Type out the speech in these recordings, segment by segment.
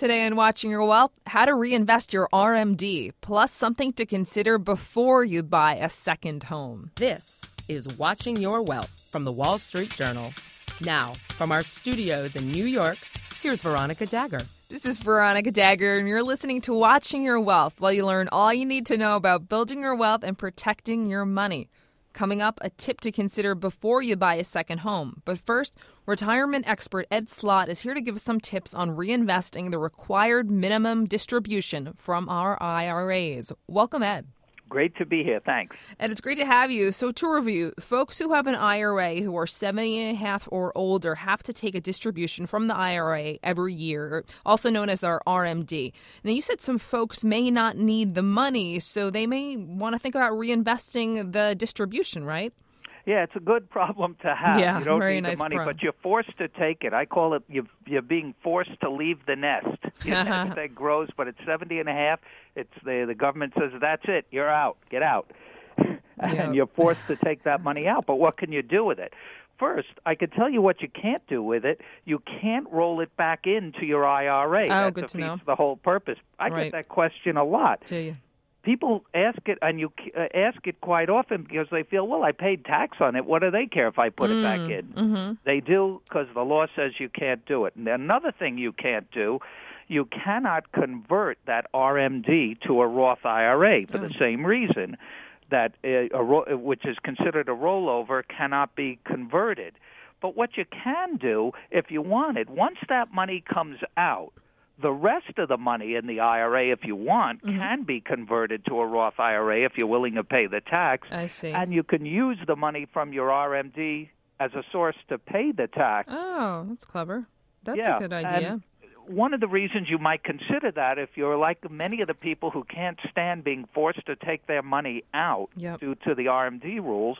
Today on Watching Your Wealth, how to reinvest your RMD, plus something to consider before you buy a second home. This is Watching Your Wealth from the Wall Street Journal. Now, from our studios in New York, here's Veronica Dagher. This is Veronica Dagher, and you're listening to Watching Your Wealth while you learn all you need to know about building your wealth and protecting your money. Coming up, a tip to consider before you buy a second home. But first, retirement expert Ed Slott is here to give us some tips on reinvesting the required minimum distribution from our IRAs. Welcome, Ed. Great to be here. Thanks. And it's great to have you. So, to review, folks who have an IRA who are 70 and a half or older have to take a distribution from the IRA every year, also known as their RMD. Now, you said some folks may not need the money, so they may want to think about reinvesting the distribution, right? Yeah, it's a good problem to have. Yeah, you don't very need nice the money, problem. but you're forced to take it. I call it you you're being forced to leave the nest. You know, that grows, but it's 70 and a half. It's the the government says that's it. You're out. Get out. Yeah. and you're forced to take that money out. But what can you do with it? First, I can tell you what you can't do with it. You can't roll it back into your IRA. Oh, that good to defeats know. the whole purpose. I Right. get that question a lot Do you? People ask it and you uh, ask it quite often because they feel well i paid tax on it. What do they care if i put it back in? Mm-hmm. they do because the law says you can't do it. And another thing you can't do you cannot convert that rmd to a roth ira for the same reason that uh, a ro- which is considered a rollover cannot be converted. But what you can do if you want it once that money comes out the rest of the money in the IRA, if you want, mm-hmm. can be converted to a Roth IRA if you're willing to pay the tax. I see. And you can use the money from your RMD as a source to pay the tax. Oh, that's clever. That's yeah, a good idea. and one of the reasons you might consider that if you're like many of the people who can't stand being forced to take their money out Yep. due to the RMD rules,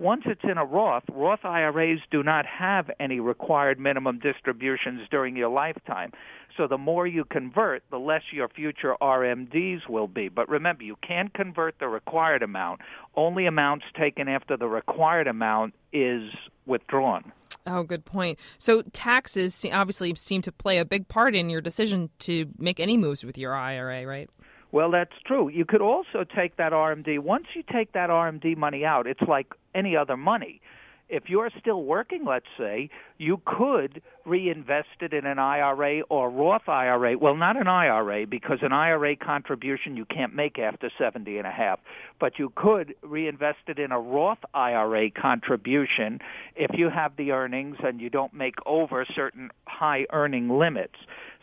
once it's in a Roth, Roth IRAs do not have any required minimum distributions during your lifetime. So the more you convert, the less your future RMDs will be. But remember, you can't convert the required amount. Only amounts taken after the required amount is withdrawn. Oh, good point. So taxes obviously seem to play a big part in your decision to make any moves with your IRA, right? Well, that's true. You could also take that RMD. Once you take that RMD money out, it's like any other money. If you're still working, let's say, you could reinvest it in an IRA or Roth IRA. Well, not an IRA because an IRA contribution you can't make after 70 and a half, but you could reinvest it in a Roth IRA contribution if you have the earnings and you don't make over certain high earning limits.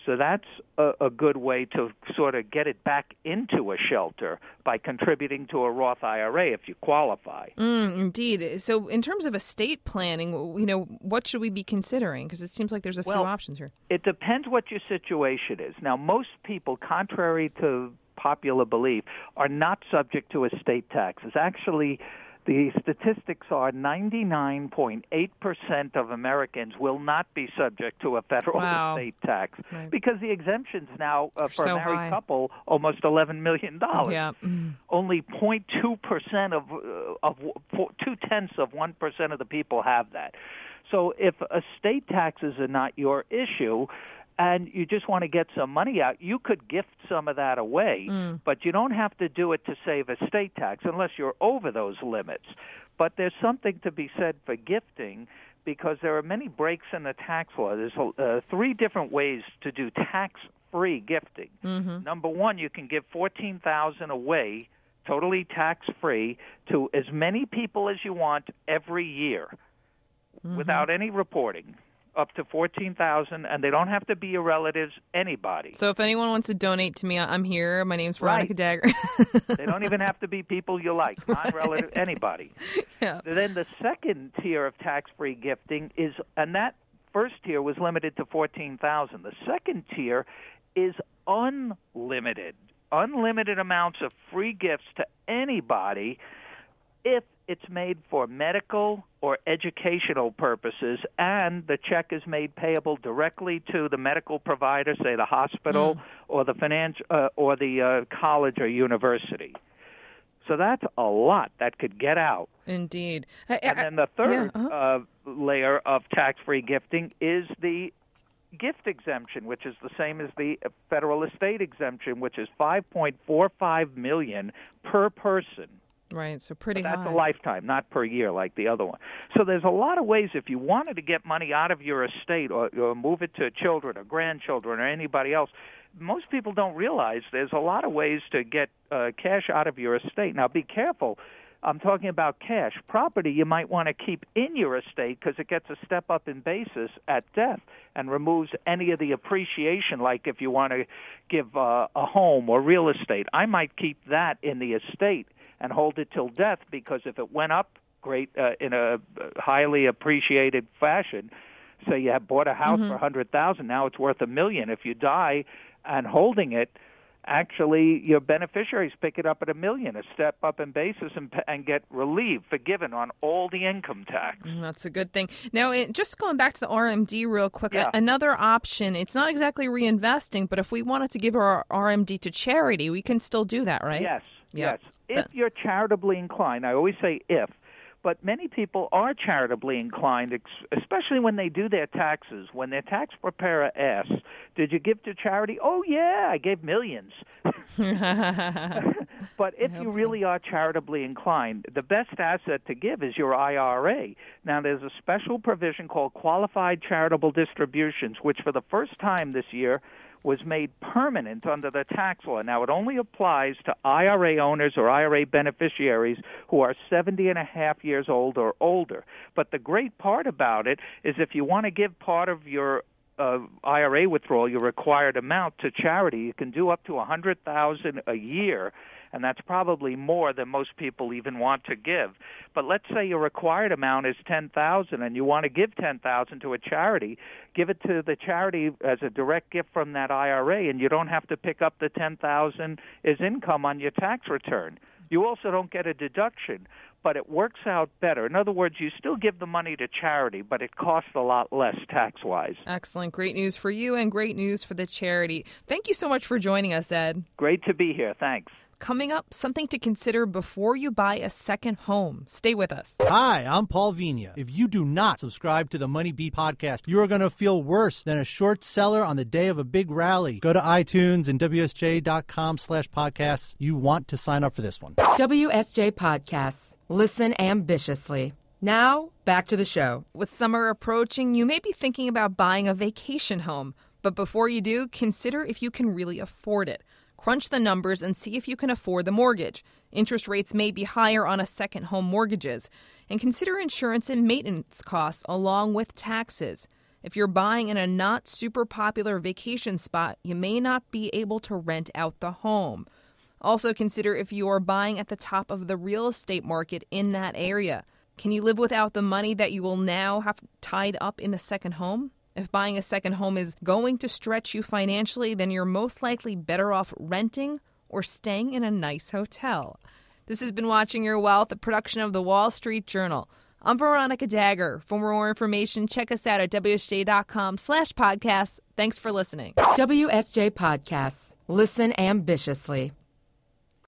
So that's a, a good way to sort of get it back into a shelter by contributing to a Roth IRA if you qualify. Mm, indeed. So, in terms of estate planning, you know, what should we be considering? Because it seems like there's a Well, few options here. It depends what your situation is. Now, most people, contrary to popular belief, are not subject to estate taxes. Actually, the statistics are 99.8% of Americans will not be subject to a federal Wow. estate tax Right. because the exemptions now uh, for so a married high. couple almost 11 million dollars. Yeah. Only 0.2 percent of uh, of two tenths of one percent of the people have that. So if estate taxes are not your issue, and you just want to get some money out, you could gift some of that away, mm. but you don't have to do it to save estate tax unless you're over those limits. But there's something to be said for gifting because there are many breaks in the tax law. There's uh, three different ways to do tax-free gifting. Mm-hmm. Number one, you can give fourteen thousand away, totally tax-free, to as many people as you want every year, mm-hmm. without any reporting, up to fourteen thousand, and they don't have to be your relatives. Anybody. So, if anyone wants to donate to me, I'm here. My name's Veronica Right. Dagher. they don't even have to be people you like, non-relative, anybody. yeah. Then the second tier of tax-free gifting is, and that first tier was limited to fourteen thousand. The second tier is unlimited, unlimited amounts of free gifts to anybody if it's made for medical or educational purposes and the check is made payable directly to the medical provider, say the hospital or the finance uh, or the uh, college or university. So that's a lot that could get out. Indeed. I- And then the third yeah, uh-huh. uh, layer of tax-free gifting is the gift exemption, which is the same as the federal estate exemption, which is 5.45 million per person. Right, so pretty But that's high. a lifetime, not per year like the other one. So there's a lot of ways if you wanted to get money out of your estate or, or move it to children or grandchildren or anybody else. Most people don't realize there's a lot of ways to get uh, cash out of your estate. Now be careful. I'm talking about cash. Property you might want to keep in your estate because it gets a step up in basis at death and removes any of the appreciation. Like if you want to give uh, a home or real estate, I might keep that in the estate and hold it till death because if it went up great uh, in a highly appreciated fashion, say you have bought a house for a hundred thousand, now it's worth a million. If you die and holding it, actually your beneficiaries pick it up at a million, a step up in basis, and, and get relieved, forgiven on all the income tax. Mm, That's a good thing. Now, it, just going back to the RMD real quick, a- Yeah. another option, it's not exactly reinvesting, but if we wanted to give our RMD to charity, we can still do that, right? Yes, Yes. That- If you're charitably inclined, I always say if, but many people are charitably inclined, especially when they do their taxes. When their tax preparer asks, "Did you give to charity?" "Oh yeah, I gave millions. but if you hope so. really are charitably inclined, the best asset to give is your IRA. Now, there's a special provision called qualified charitable distributions, which for the first time this year was made permanent under the tax law. Now, it only applies to IRA owners or IRA beneficiaries who are 70 and a half years old or older. But the great part about it is if you want to give part of your uh, IRA withdrawal, your required amount to charity, you can do up to a hundred thousand a year, and that's probably more than most people even want to give. But let's say your required amount is ten thousand, and you want to give ten thousand to a charity, give it to the charity as a direct gift from that IRA, and you don't have to pick up the ten thousand as income on your tax return. You also don't get a deduction, but it works out better. In other words, you still give the money to charity, but it costs a lot less tax wise. Excellent. Great news for you and great news for the charity. Thank you so much for joining us, Ed. Great to be here. Thanks. Coming up, something to consider before you buy a second home. Stay with us. Hi, I'm Paul Vigna. If you do not subscribe to the Money Beat podcast, you are going to feel worse than a short seller on the day of a big rally. Go to iTunes and WSJ.com slash podcasts. You want to sign up for this one. WSJ Podcasts. Listen ambitiously. Now, back to the show. With summer approaching, you may be thinking about buying a vacation home. But before you do, consider if you can really afford it. Crunch the numbers and see if you can afford the mortgage. Interest rates may be higher on a second home mortgages. And consider insurance and maintenance costs along with taxes. If you're buying in a not super popular vacation spot, you may not be able to rent out the home. Also, consider if you are buying at the top of the real estate market in that area. Can you live without the money that you will now have tied up in the second home? If buying a second home is going to stretch you financially, then you're most likely better off renting or staying in a nice hotel. This has been Watching Your Wealth, a production of the Wall Street Journal. I'm Veronica Dagher. For more information, check us out at WSJ.com slash podcasts. Thanks for listening. WSJ Podcasts. Listen ambitiously.